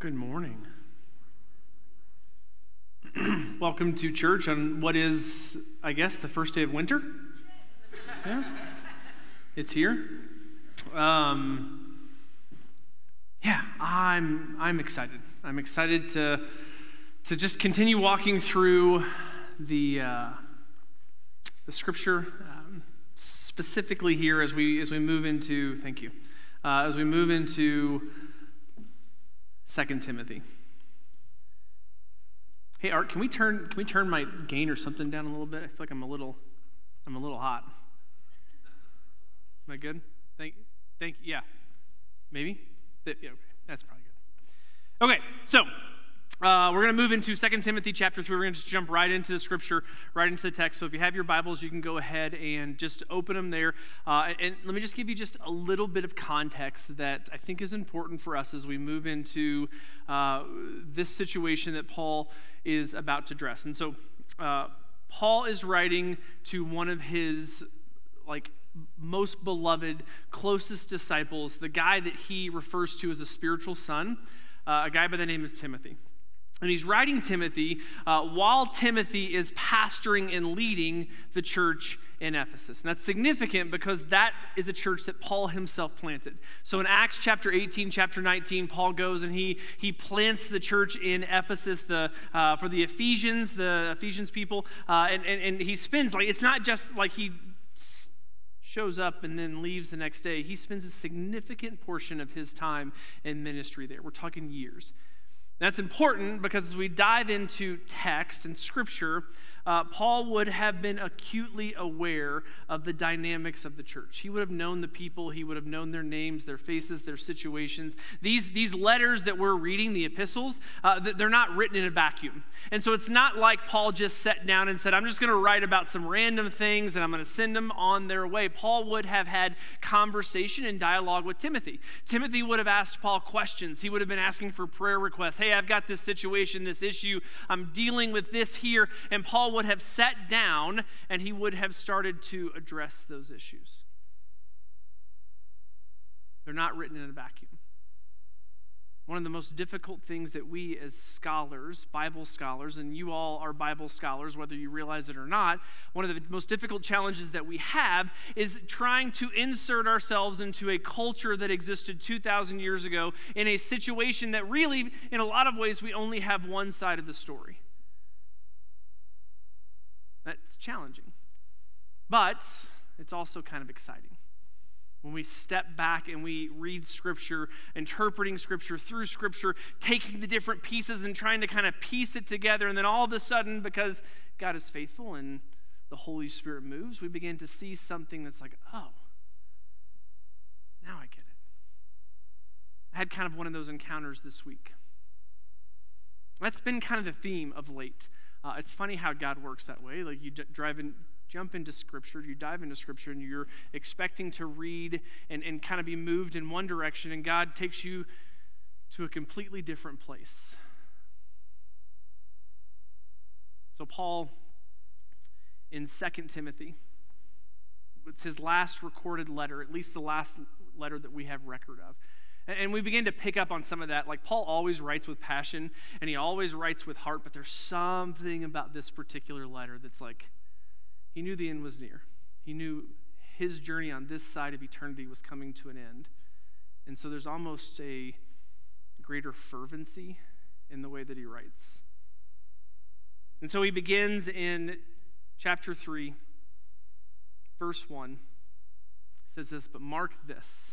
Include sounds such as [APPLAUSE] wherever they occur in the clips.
Good morning. [CLEARS THROAT] Welcome to church on what is, I guess, the first day of winter. Yeah, it's here. Um, yeah, I'm I'm excited. I'm excited to to just continue walking through the uh, the scripture, um, specifically here as we as we move into. Thank you. Uh, as we move into 2 Timothy. Hey Art, can we turn can we turn my gain or something down a little bit? I feel like I'm a little I'm a little hot. Am I good? Thank thank yeah. Maybe? Yeah, okay. That's probably good. Okay, so uh, we're going to move into 2 Timothy chapter 3. We're going to just jump right into the scripture, right into the text. So if you have your Bibles, you can go ahead and just open them there. Uh, and let me just give you just a little bit of context that I think is important for us as we move into uh, this situation that Paul is about to address. And so uh, Paul is writing to one of his, like, most beloved, closest disciples, the guy that he refers to as a spiritual son, uh, a guy by the name of Timothy. And he's writing Timothy uh, while Timothy is pastoring and leading the church in Ephesus. And that's significant because that is a church that Paul himself planted. So in Acts chapter 18, chapter 19, Paul goes and he, he plants the church in Ephesus the, uh, for the Ephesians, the Ephesians people. Uh, and, and, and he spends, like, it's not just like he shows up and then leaves the next day. He spends a significant portion of his time in ministry there. We're talking years. That's important because as we dive into text and scripture, uh, Paul would have been acutely aware of the dynamics of the church. He would have known the people, he would have known their names, their faces, their situations. These, these letters that we're reading, the epistles, uh, they're not written in a vacuum. And so it's not like Paul just sat down and said, I'm just going to write about some random things and I'm going to send them on their way. Paul would have had conversation and dialogue with Timothy. Timothy would have asked Paul questions. He would have been asking for prayer requests. Hey, I've got this situation, this issue. I'm dealing with this here. And Paul would have sat down and he would have started to address those issues. They're not written in a vacuum. One of the most difficult things that we as scholars, Bible scholars, and you all are Bible scholars, whether you realize it or not, one of the most difficult challenges that we have is trying to insert ourselves into a culture that existed 2,000 years ago in a situation that really, in a lot of ways, we only have one side of the story. That's challenging. But it's also kind of exciting. When we step back and we read Scripture, interpreting Scripture through Scripture, taking the different pieces and trying to kind of piece it together, and then all of a sudden, because God is faithful and the Holy Spirit moves, we begin to see something that's like, oh, now I get it. I had kind of one of those encounters this week. That's been kind of the theme of late. Uh, it's funny how God works that way. Like you d- drive in, jump into Scripture, you dive into Scripture, and you're expecting to read and, and kind of be moved in one direction, and God takes you to a completely different place. So, Paul in 2 Timothy, it's his last recorded letter, at least the last letter that we have record of. And we begin to pick up on some of that. Like Paul always writes with passion and he always writes with heart, but there's something about this particular letter that's like, he knew the end was near. He knew his journey on this side of eternity was coming to an end. And so there's almost a greater fervency in the way that he writes. And so he begins in chapter 3, verse 1. He says this, but mark this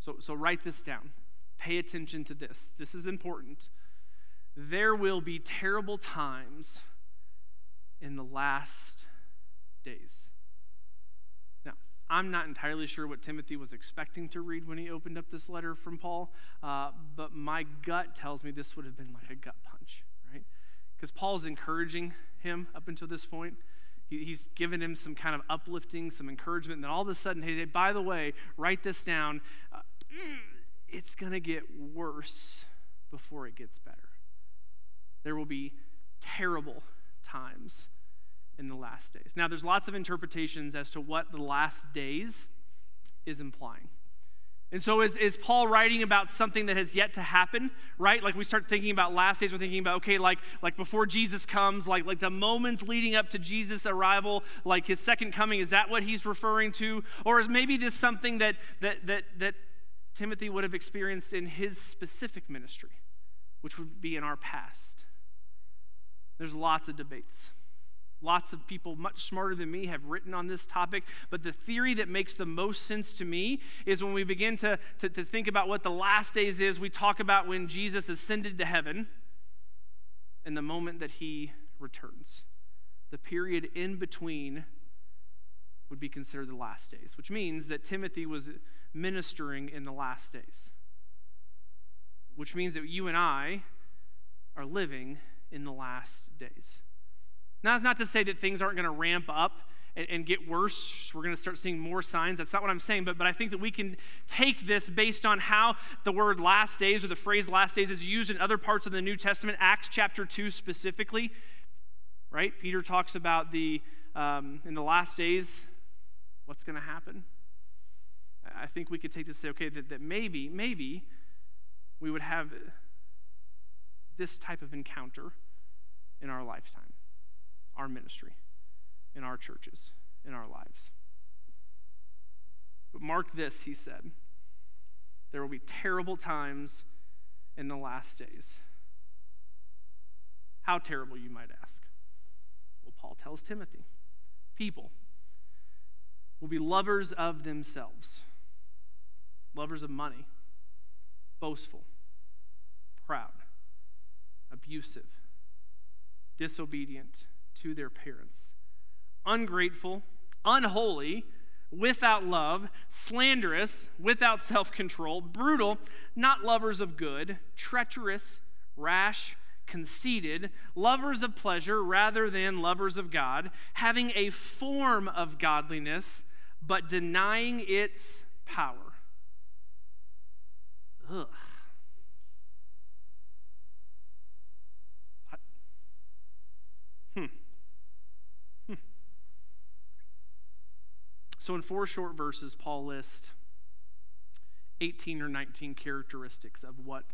so, so write this down. Pay attention to this. This is important. There will be terrible times in the last days. Now, I'm not entirely sure what Timothy was expecting to read when he opened up this letter from Paul, uh, but my gut tells me this would have been like a gut punch, right? Because Paul's encouraging him up until this point. he's given him some kind of uplifting, some encouragement, and then all of a sudden, hey, by the way, write this down. Uh, Mm, it's going to get worse before it gets better. There will be terrible times in the last days. Now, there's lots of interpretations as to what the last days is implying. And so, is, is Paul writing about something that has yet to happen, right? Like we start thinking about last days, we're thinking about, okay, like, like before Jesus comes, like, like the moments leading up to Jesus' arrival, like his second coming, is that what he's referring to? Or is maybe this something that, that, that, that Timothy would have experienced in his specific ministry, which would be in our past? There's lots of debates. Lots of people much smarter than me have written on this topic, but the theory that makes the most sense to me is when we begin to, to, to, think about what the last days is, we talk about when Jesus ascended to heaven and the moment that he returns. The period in between would be considered the last days, which means that Timothy was ministering in the last days, which means that you and I are living in the last days. Now, that's not to say that things aren't going to ramp up and, and, get worse. We're going to start seeing more signs. That's not what I'm saying, but, but I think that we can take this based on how the word last days or the phrase last days is used in other parts of the New Testament, Acts chapter 2 specifically, right? Peter talks about the, um, in the last days, what's going to happen. I think we could take this and say, okay, that, that maybe, maybe we would have this type of encounter in our lifetime our ministry, in our churches, in our lives. But mark this, he said there will be terrible times in the last days. How terrible, you might ask? Well, Paul tells Timothy people will be lovers of themselves, lovers of money, boastful, proud, abusive, disobedient to their parents. Ungrateful, unholy, without love, slanderous, without self control, brutal, not lovers of good, treacherous, rash, conceited, lovers of pleasure rather than lovers of God, having a form of godliness, but denying its power. Ugh. Hmm. Hmm. So, in four short verses, Paul lists 18 or 19 characteristics of what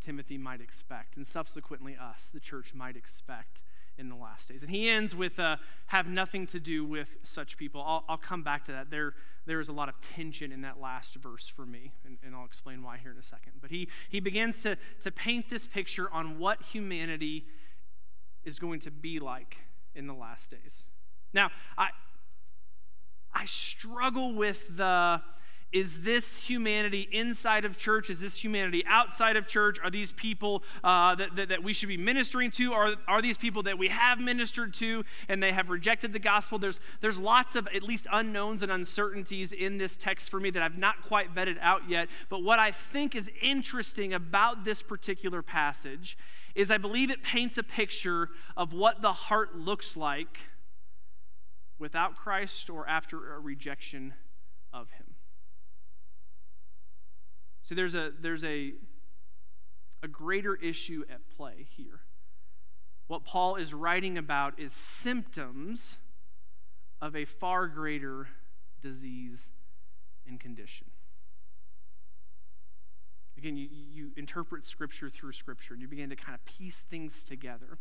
Timothy might expect, and subsequently us, the church, might expect in the last days. And he ends with uh, have nothing to do with such people. I'll, I'll, come back to that. There, there is a lot of tension in that last verse for me, and, and I'll explain why here in a second. But he, he begins to, to paint this picture on what humanity is going to be like in the last days. Now, I, I struggle with the is this humanity inside of church? Is this humanity outside of church? Are these people uh, that, that, that, we should be ministering to? Are, are these people that we have ministered to and they have rejected the gospel? There's, there's lots of at least unknowns and uncertainties in this text for me that I've not quite vetted out yet. But what I think is interesting about this particular passage is I believe it paints a picture of what the heart looks like without Christ or after a rejection of him. So there's a there's a a greater issue at play here. What Paul is writing about is symptoms of a far greater disease and condition. Again, you, you interpret Scripture through Scripture and you begin to kind of piece things together.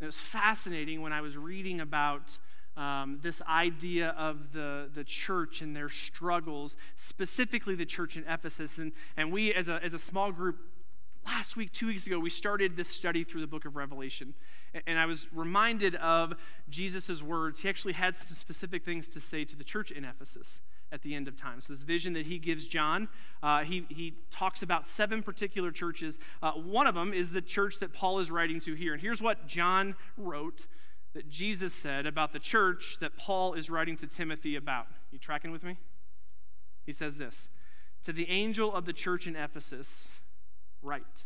it was fascinating when I was reading about um, this idea of the, the church and their struggles, specifically the church in Ephesus. And, and we, as a, as a small group, last week, two weeks ago, we started this study through the book of Revelation. And, and I was reminded of Jesus' words. He actually had some specific things to say to the church in Ephesus at the end of time. So, this vision that he gives John, uh, he, he talks about seven particular churches. Uh, one of them is the church that Paul is writing to here. And here's what John wrote that Jesus said about the church that Paul is writing to Timothy about. You tracking with me? He says this To the angel of the church in Ephesus, write.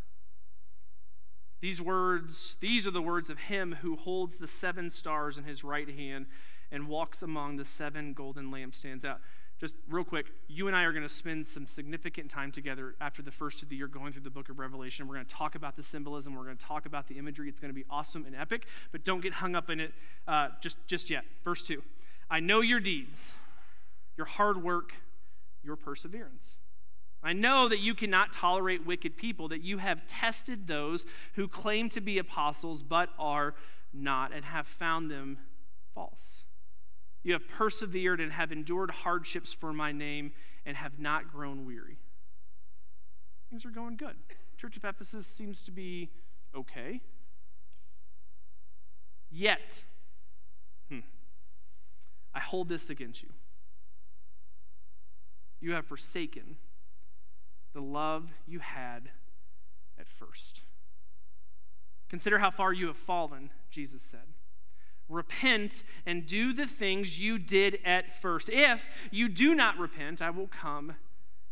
These words, these are the words of him who holds the seven stars in his right hand and walks among the seven golden lampstands. Out just real quick, you and I are going to spend some significant time together after the first of the year going through the book of Revelation. We're going to talk about the symbolism. We're going to talk about the imagery. It's going to be awesome and epic, but don't get hung up in it uh, just, just yet. Verse 2 I know your deeds, your hard work, your perseverance. I know that you cannot tolerate wicked people, that you have tested those who claim to be apostles but are not, and have found them false. You have persevered and have endured hardships for my name and have not grown weary. Things are going good. Church of Ephesus seems to be okay. Yet, hmm, I hold this against you. You have forsaken the love you had at first. Consider how far you have fallen, Jesus said. Repent and do the things you did at first. If you do not repent, I will come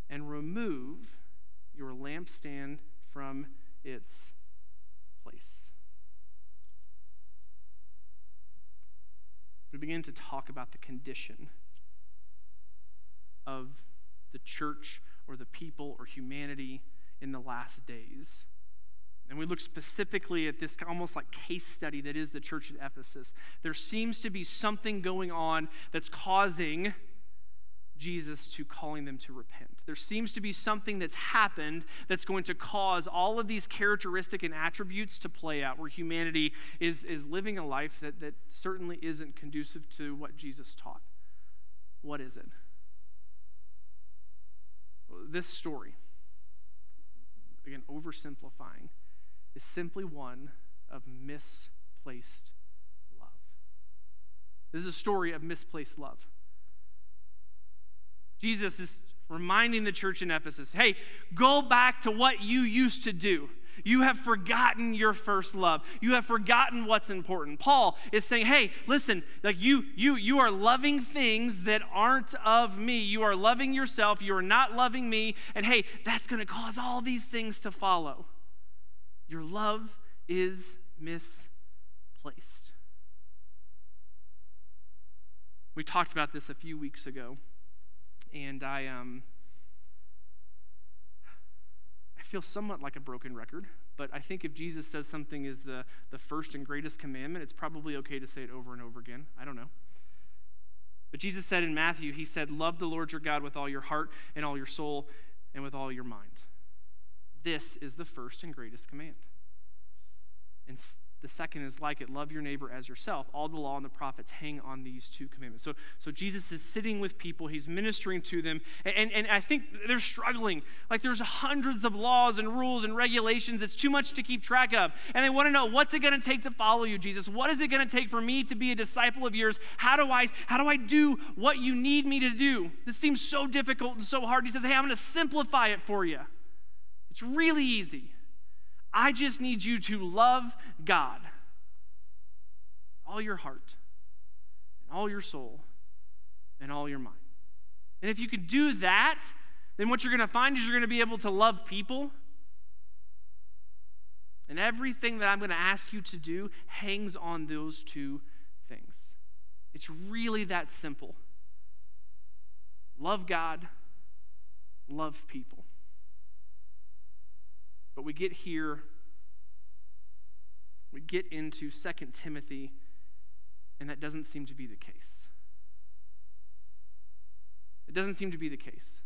and remove your lampstand from its place. We begin to talk about the condition of the church or the people or humanity in the last days. And we look specifically at this almost like case study that is the church at Ephesus. There seems to be something going on that's causing Jesus to calling them to repent. There seems to be something that's happened that's going to cause all of these characteristic and attributes to play out, where humanity is, is living a life that, that certainly isn't conducive to what Jesus taught. What is it? This story, again, oversimplifying, is simply one of misplaced love. This is a story of misplaced love. Jesus is reminding the church in Ephesus hey, go back to what you used to do. You have forgotten your first love. You have forgotten what's important. Paul is saying, "Hey, listen, like you you you are loving things that aren't of me. You are loving yourself. You are not loving me. And hey, that's going to cause all these things to follow. Your love is misplaced." We talked about this a few weeks ago, and I um feel somewhat like a broken record, but I think if Jesus says something is the, the first and greatest commandment, it's probably okay to say it over and over again. I don't know. But Jesus said in Matthew, He said, Love the Lord your God with all your heart and all your soul and with all your mind. This is the first and greatest command. And the second is like it love your neighbor as yourself. All the law and the prophets hang on these two commandments. So, so Jesus is sitting with people, he's ministering to them, and, and, and I think they're struggling. Like there's hundreds of laws and rules and regulations. It's too much to keep track of. And they want to know what's it going to take to follow you, Jesus? What is it going to take for me to be a disciple of yours? How do I how do I do what you need me to do? This seems so difficult and so hard. He says, Hey, I'm going to simplify it for you. It's really easy. I just need you to love God all your heart, and all your soul, and all your mind. And if you can do that, then what you're going to find is you're going to be able to love people. And everything that I'm going to ask you to do hangs on those two things. It's really that simple. Love God, love people. But we get here, we get into 2 Timothy, and that doesn't seem to be the case. It doesn't seem to be the case.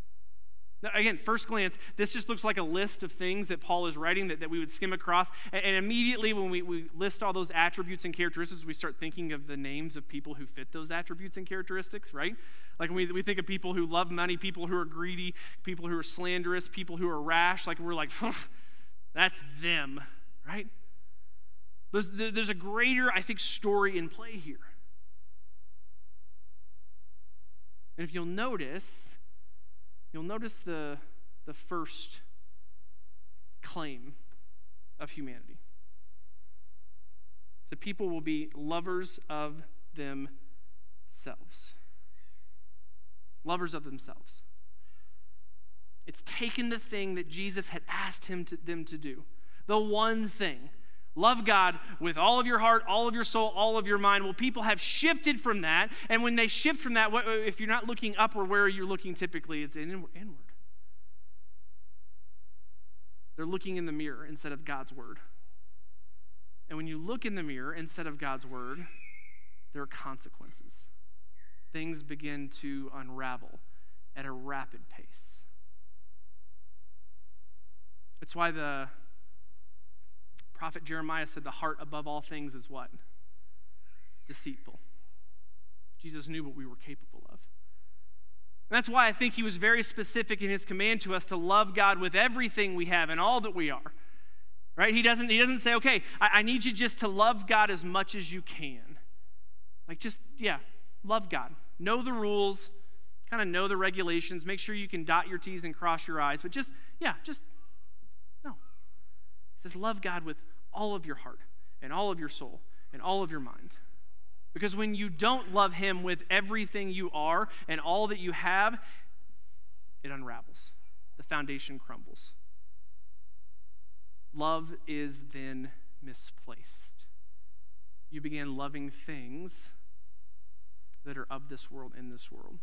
Now, again, first glance, this just looks like a list of things that Paul is writing that, that we would skim across. And, and immediately, when we, we list all those attributes and characteristics, we start thinking of the names of people who fit those attributes and characteristics, right? Like when we, we think of people who love money, people who are greedy, people who are slanderous, people who are rash, like we're like, [LAUGHS] That's them, right? There's, a greater, I think, story in play here. And if you'll notice, you'll notice the, the first claim of humanity. So people will be lovers of themselves. Lovers of themselves. It's taken the thing that Jesus had asked him to, them to do, the one thing. Love God with all of your heart, all of your soul, all of your mind. Well, people have shifted from that. And when they shift from that, uh, if you're not looking upward, where are you looking typically? It's inward. They're looking in the mirror instead of God's word. And when you look in the mirror instead of God's word, there are consequences. Things begin to unravel at a rapid pace. It's why the prophet Jeremiah said the heart above all things is what? Deceitful. Jesus knew what we were capable of. And that's why I think he was very specific in his command to us to love God with everything we have and all that we are. Right? He doesn't, he doesn't say, okay, I, I need you just to love God as much as you can. Like, just, yeah, love God. Know the rules, kind of know the regulations, make sure you can dot your T's and cross your I's, but just, yeah, just. He says, love God with all of your heart and all of your soul and all of your mind. Because when you don't love Him with everything you are and all that you have, it unravels. The foundation crumbles. Love is then misplaced. You begin loving things that are of this world, in this world.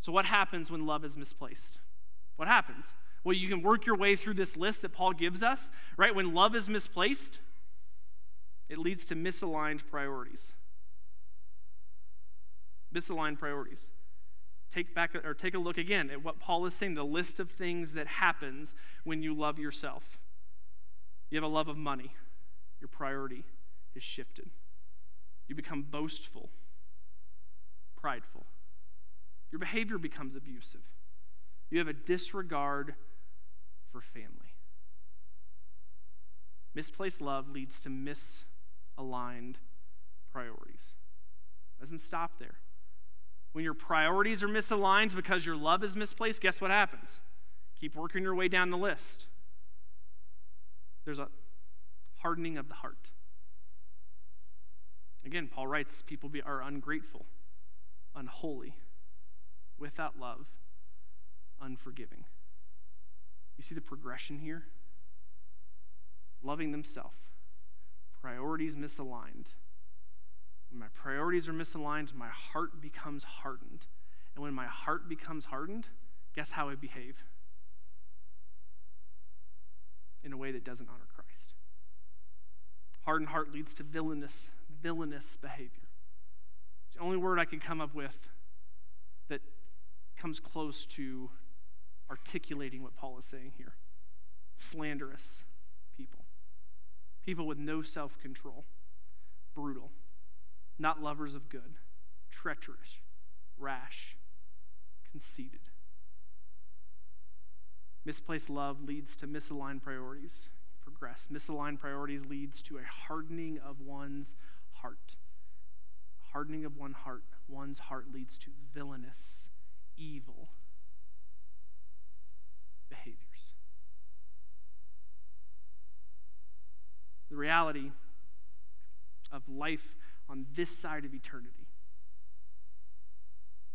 So, what happens when love is misplaced? What happens? Well, you can work your way through this list that Paul gives us, right? When love is misplaced, it leads to misaligned priorities. Misaligned priorities. Take back or take a look again at what Paul is saying, the list of things that happens when you love yourself. You have a love of money. Your priority is shifted. You become boastful, prideful. Your behavior becomes abusive. You have a disregard for family. Misplaced love leads to misaligned priorities. It doesn't stop there. When your priorities are misaligned because your love is misplaced, guess what happens? Keep working your way down the list. There's a hardening of the heart. Again, Paul writes people be, are ungrateful, unholy, without love, unforgiving. You see the progression here? Loving themselves priorities misaligned. When my priorities are misaligned, my heart becomes hardened. And when my heart becomes hardened, guess how I behave? In a way that doesn't honor Christ. Hardened heart leads to villainous, villainous behavior. It's the only word I could come up with that comes close to articulating what Paul is saying here. Slanderous, people people with no self control, brutal, not lovers of good, treacherous, rash, conceited. Misplaced love leads to misaligned priorities. Progress. Misaligned priorities leads to a hardening of one's heart. Hardening of one heart, one's heart leads to villainous, evil behavior. The reality of life on this side of eternity.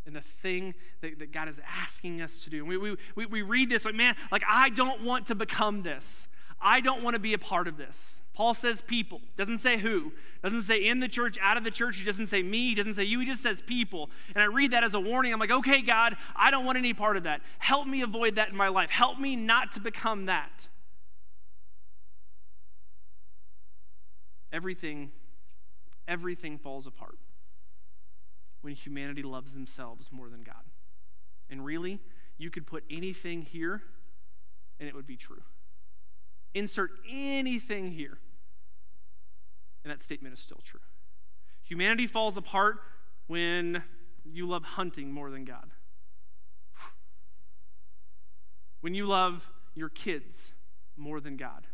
And the thing that, that God is asking us to do. we, we, we, we read this like, man, like, I don't want to become this. I don't want to be a part of this. Paul says people, doesn't say who, doesn't say in the church, out of the church, he doesn't say me, he doesn't say you, he just says people. And I read that as a warning. I'm like, okay, God, I don't want any part of that. Help me avoid that in my life. Help me not to become that. Everything, everything falls apart when humanity loves themselves more than God. And really, you could put anything here and it would be true. Insert anything here, and that statement is still true. Humanity falls apart when you love hunting more than God. When you love your kids more than God.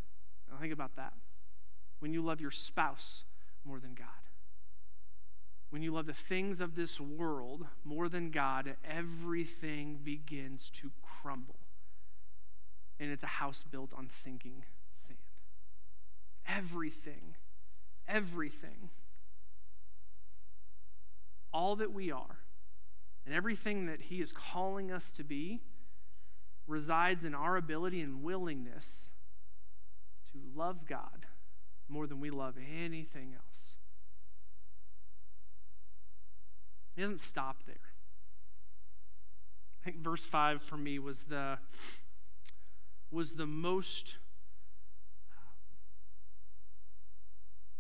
Now think about that when you love your spouse more than God. When you love the things of this world more than God, everything begins to crumble. And it's a house built on sinking sand. Everything, everything, all that we are, and everything that He is calling us to be resides in our ability and willingness to love God more than we love anything else. He doesn't stop there. I think verse 5 for me was the was the most um,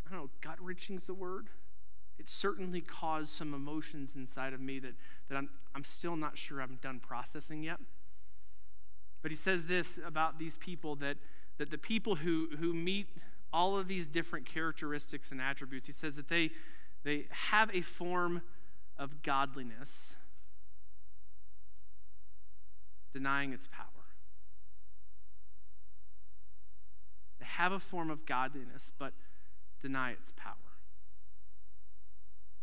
I don't know, gut wrenching is the word. It certainly caused some emotions inside of me that, that I'm, I'm still not sure I'm done processing yet. But he says this about these people that, that the people who, who meet all of these different characteristics and attributes, he says that they, they have a form of godliness, denying its power. They have a form of godliness, but deny its power.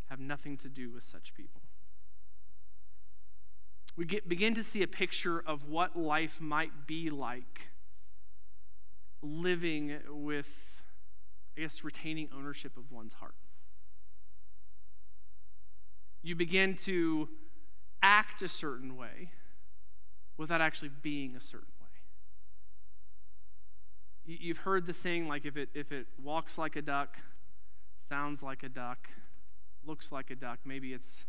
Have nothing to do with such people we get, begin to see a picture of what life might be like living with, I guess, retaining ownership of one's heart. You begin to act a certain way without actually being a certain way. You've heard the saying, like, if it, if it walks like a duck, sounds like a duck, looks like a duck, maybe it's,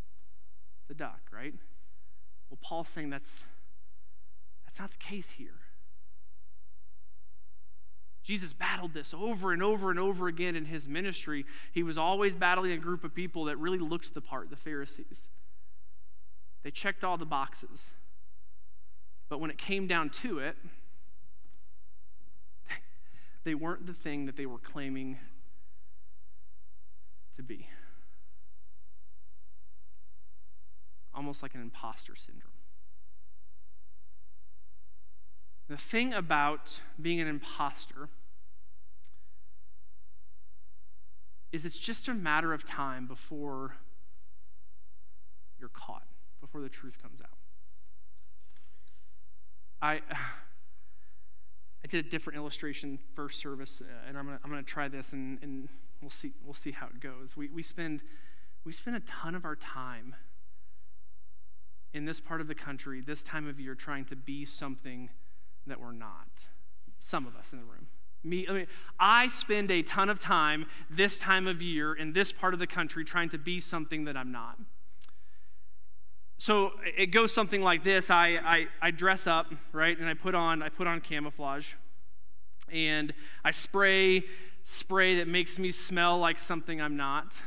it's a duck, right? Well, Paul's saying that's, that's not the case here. Jesus battled this over and over and over again in his ministry. He was always battling a group of people that really looked the part, the Pharisees. They checked all the boxes. But when it came down to it, [LAUGHS] they weren't the thing that they were claiming to be. almost like an imposter syndrome. The thing about being an imposter is it's just a matter of time before you're caught, before the truth comes out. I [SIGHS] I did a different illustration first service, uh, and I'm gonna, I'm gonna try this, and, and we'll see we'll see how it goes. We, we spend we spend a ton of our time in this part of the country, this time of year, trying to be something that we're not. Some of us in the room. Me, I, mean, I spend a ton of time this time of year in this part of the country trying to be something that I'm not. So it goes something like this. I, I, I dress up, right, and I put on I put on camouflage, and I spray spray that makes me smell like something I'm not,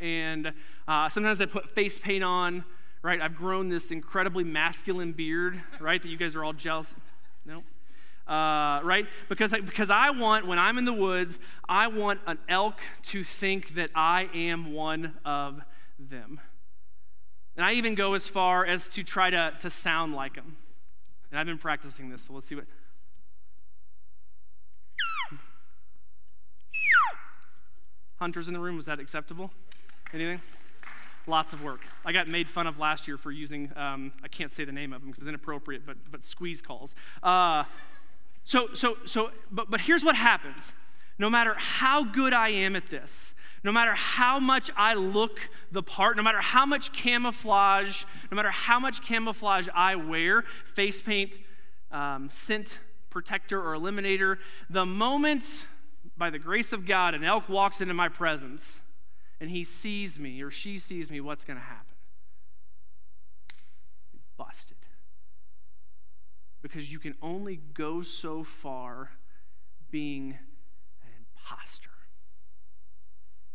and uh, sometimes I put face paint on right? I've grown this incredibly masculine beard, right? That you guys are all jealous. No. Uh, right? Because I, because I want, when I'm in the woods, I want an elk to think that I am one of them. And I even go as far as to try to, to sound like them. And I've been practicing this, so let's see what. Hunters in the room, was that acceptable? Anything? Lots of work. I got made fun of last year for using, um, I can't say the name of them because it's inappropriate, but, but squeeze calls. Uh, so, so, so, but, but here's what happens. No matter how good I am at this, no matter how much I look the part, no matter how much camouflage, no matter how much camouflage I wear, face paint, um, scent protector or eliminator, the moment, by the grace of God, an elk walks into my presence, and he sees me or she sees me, what's going to happen? Busted. Because you can only go so far being an imposter.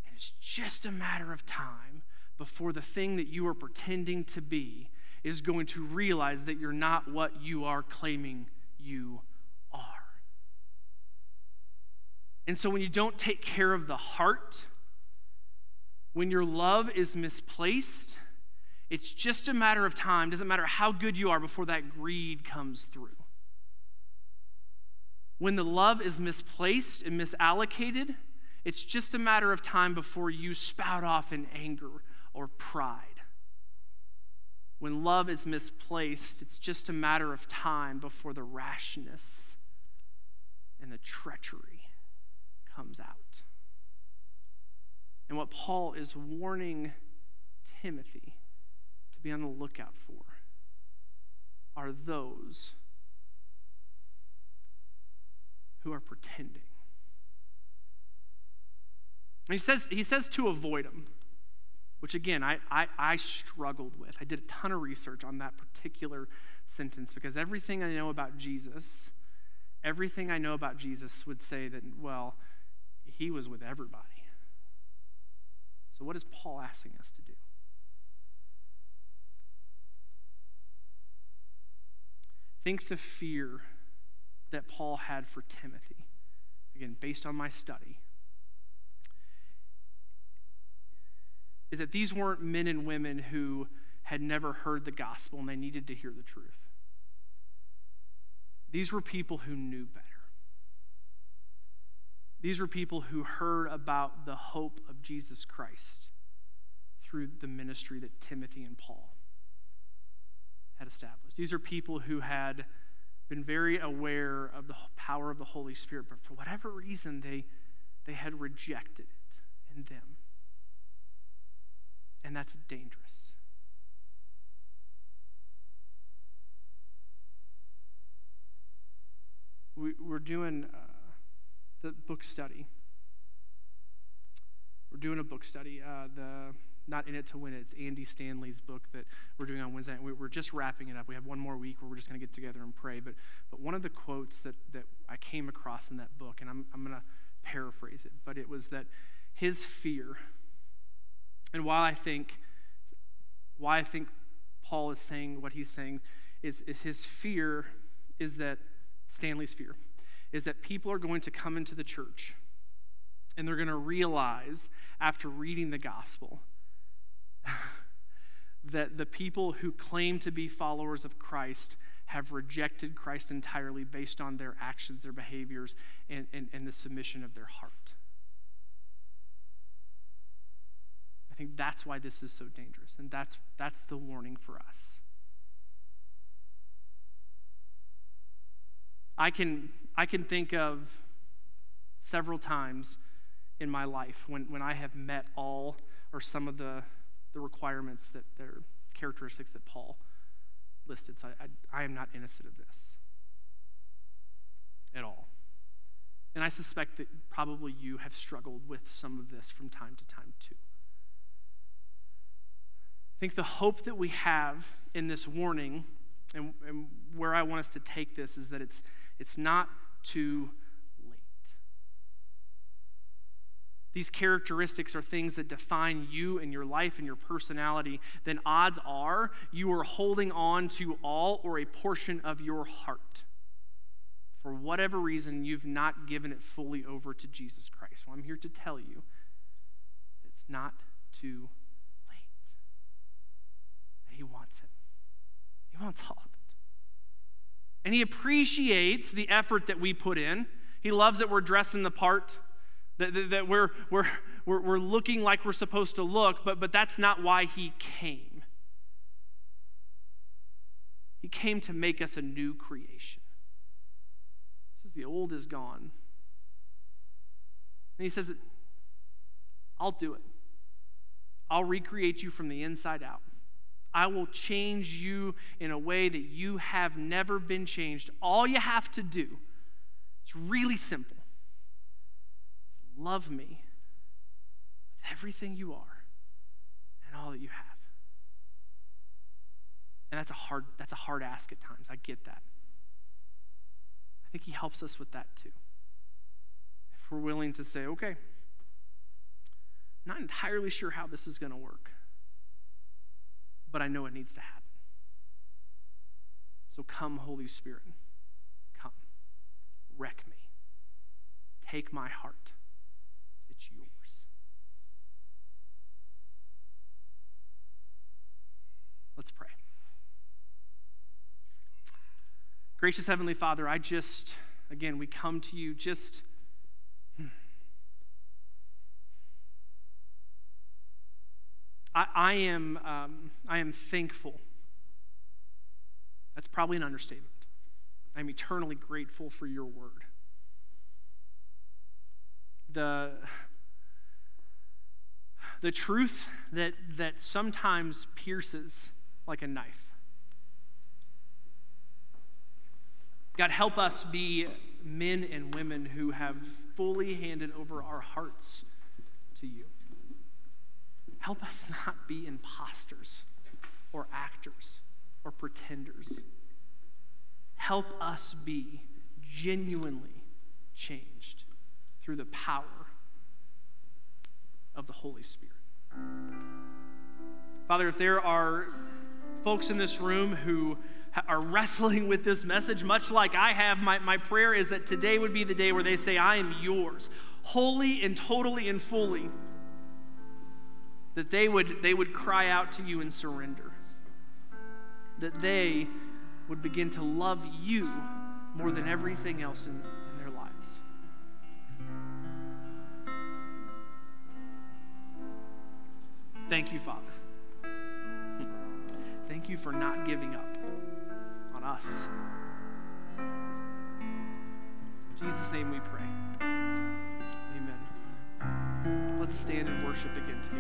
And it's just a matter of time before the thing that you are pretending to be is going to realize that you're not what you are claiming you are. And so when you don't take care of the heart, when your love is misplaced, it's just a matter of time, doesn't matter how good you are before that greed comes through. When the love is misplaced and misallocated, it's just a matter of time before you spout off in anger or pride. When love is misplaced, it's just a matter of time before the rashness and the treachery comes out. And what Paul is warning Timothy to be on the lookout for are those who are pretending. He says, he says to avoid them, which again, I, I, I struggled with. I did a ton of research on that particular sentence because everything I know about Jesus, everything I know about Jesus would say that, well, he was with everybody. So, what is Paul asking us to do? Think the fear that Paul had for Timothy, again, based on my study, is that these weren't men and women who had never heard the gospel and they needed to hear the truth. These were people who knew better. These were people who heard about the hope of Jesus Christ through the ministry that Timothy and Paul had established. These are people who had been very aware of the power of the Holy Spirit, but for whatever reason, they, they had rejected it in them. And that's dangerous. We, are doing uh, the book study. We're doing a book study. Uh, the not in it to win it. It's Andy Stanley's book that we're doing on Wednesday. We're just wrapping it up. We have one more week where we're just going to get together and pray. But, but one of the quotes that, that I came across in that book, and I'm, I'm going to paraphrase it, but it was that his fear, and while I think, why I think Paul is saying what he's saying, is, is his fear is that, Stanley's fear, is that people are going to come into the church and they're going to realize after reading the gospel [LAUGHS] that the people who claim to be followers of Christ have rejected Christ entirely based on their actions, their behaviors, and, and, and the submission of their heart. I think that's why this is so dangerous, and that's, that's the warning for us. I can, I can think of several times in my life when, when I have met all or some of the the requirements that their characteristics that Paul listed. So I, I, I am not innocent of this at all. And I suspect that probably you have struggled with some of this from time to time too. I think the hope that we have in this warning and, and where I want us to take this is that it's, it's not too late. these characteristics are things that define you and your life and your personality, then odds are you are holding on to all or a portion of your heart. For whatever reason, you've not given it fully over to Jesus Christ. Well, I'm here to tell you it's not too late. He wants it, He wants all of it. And He appreciates the effort that we put in. He loves that we're dressing the part that, that, that we're, we're, we're, we're looking like we're supposed to look, but, but that's not why he came. He came to make us a new creation. He says the old is gone. And he says I'll do it. I'll recreate you from the inside out. I will change you in a way that you have never been changed. All you have to do, it's really simple Love me with everything you are and all that you have. And that's a hard, that's a hard ask at times. I get that. I think he helps us with that too. If we're willing to say, okay, not entirely sure how this is going to work, but I know it needs to happen. So come, Holy Spirit. Come. Wreck me. Take my heart. It's yours. Let's pray. Gracious Heavenly Father, I just, again, we come to you just. I, I am, um, I am thankful. That's probably an understatement. I'm eternally grateful for your word. The, the truth that, that sometimes pierces like a knife. God, help us be men and women who have fully handed over our hearts to you. Help us not be imposters or actors or pretenders. Help us be genuinely changed through the power of the Holy Spirit. Father, if there are folks in this room who are wrestling with this message, much like I have, my, my prayer is that today would be the day where they say, I am yours, wholly and totally and fully. That they would, they would cry out to you and surrender. That they would begin to love you more than everything else in, in their lives. Thank you, Father. [LAUGHS] Thank you for not giving up on us. In Jesus' name we pray. Amen. Let's stand and worship again together.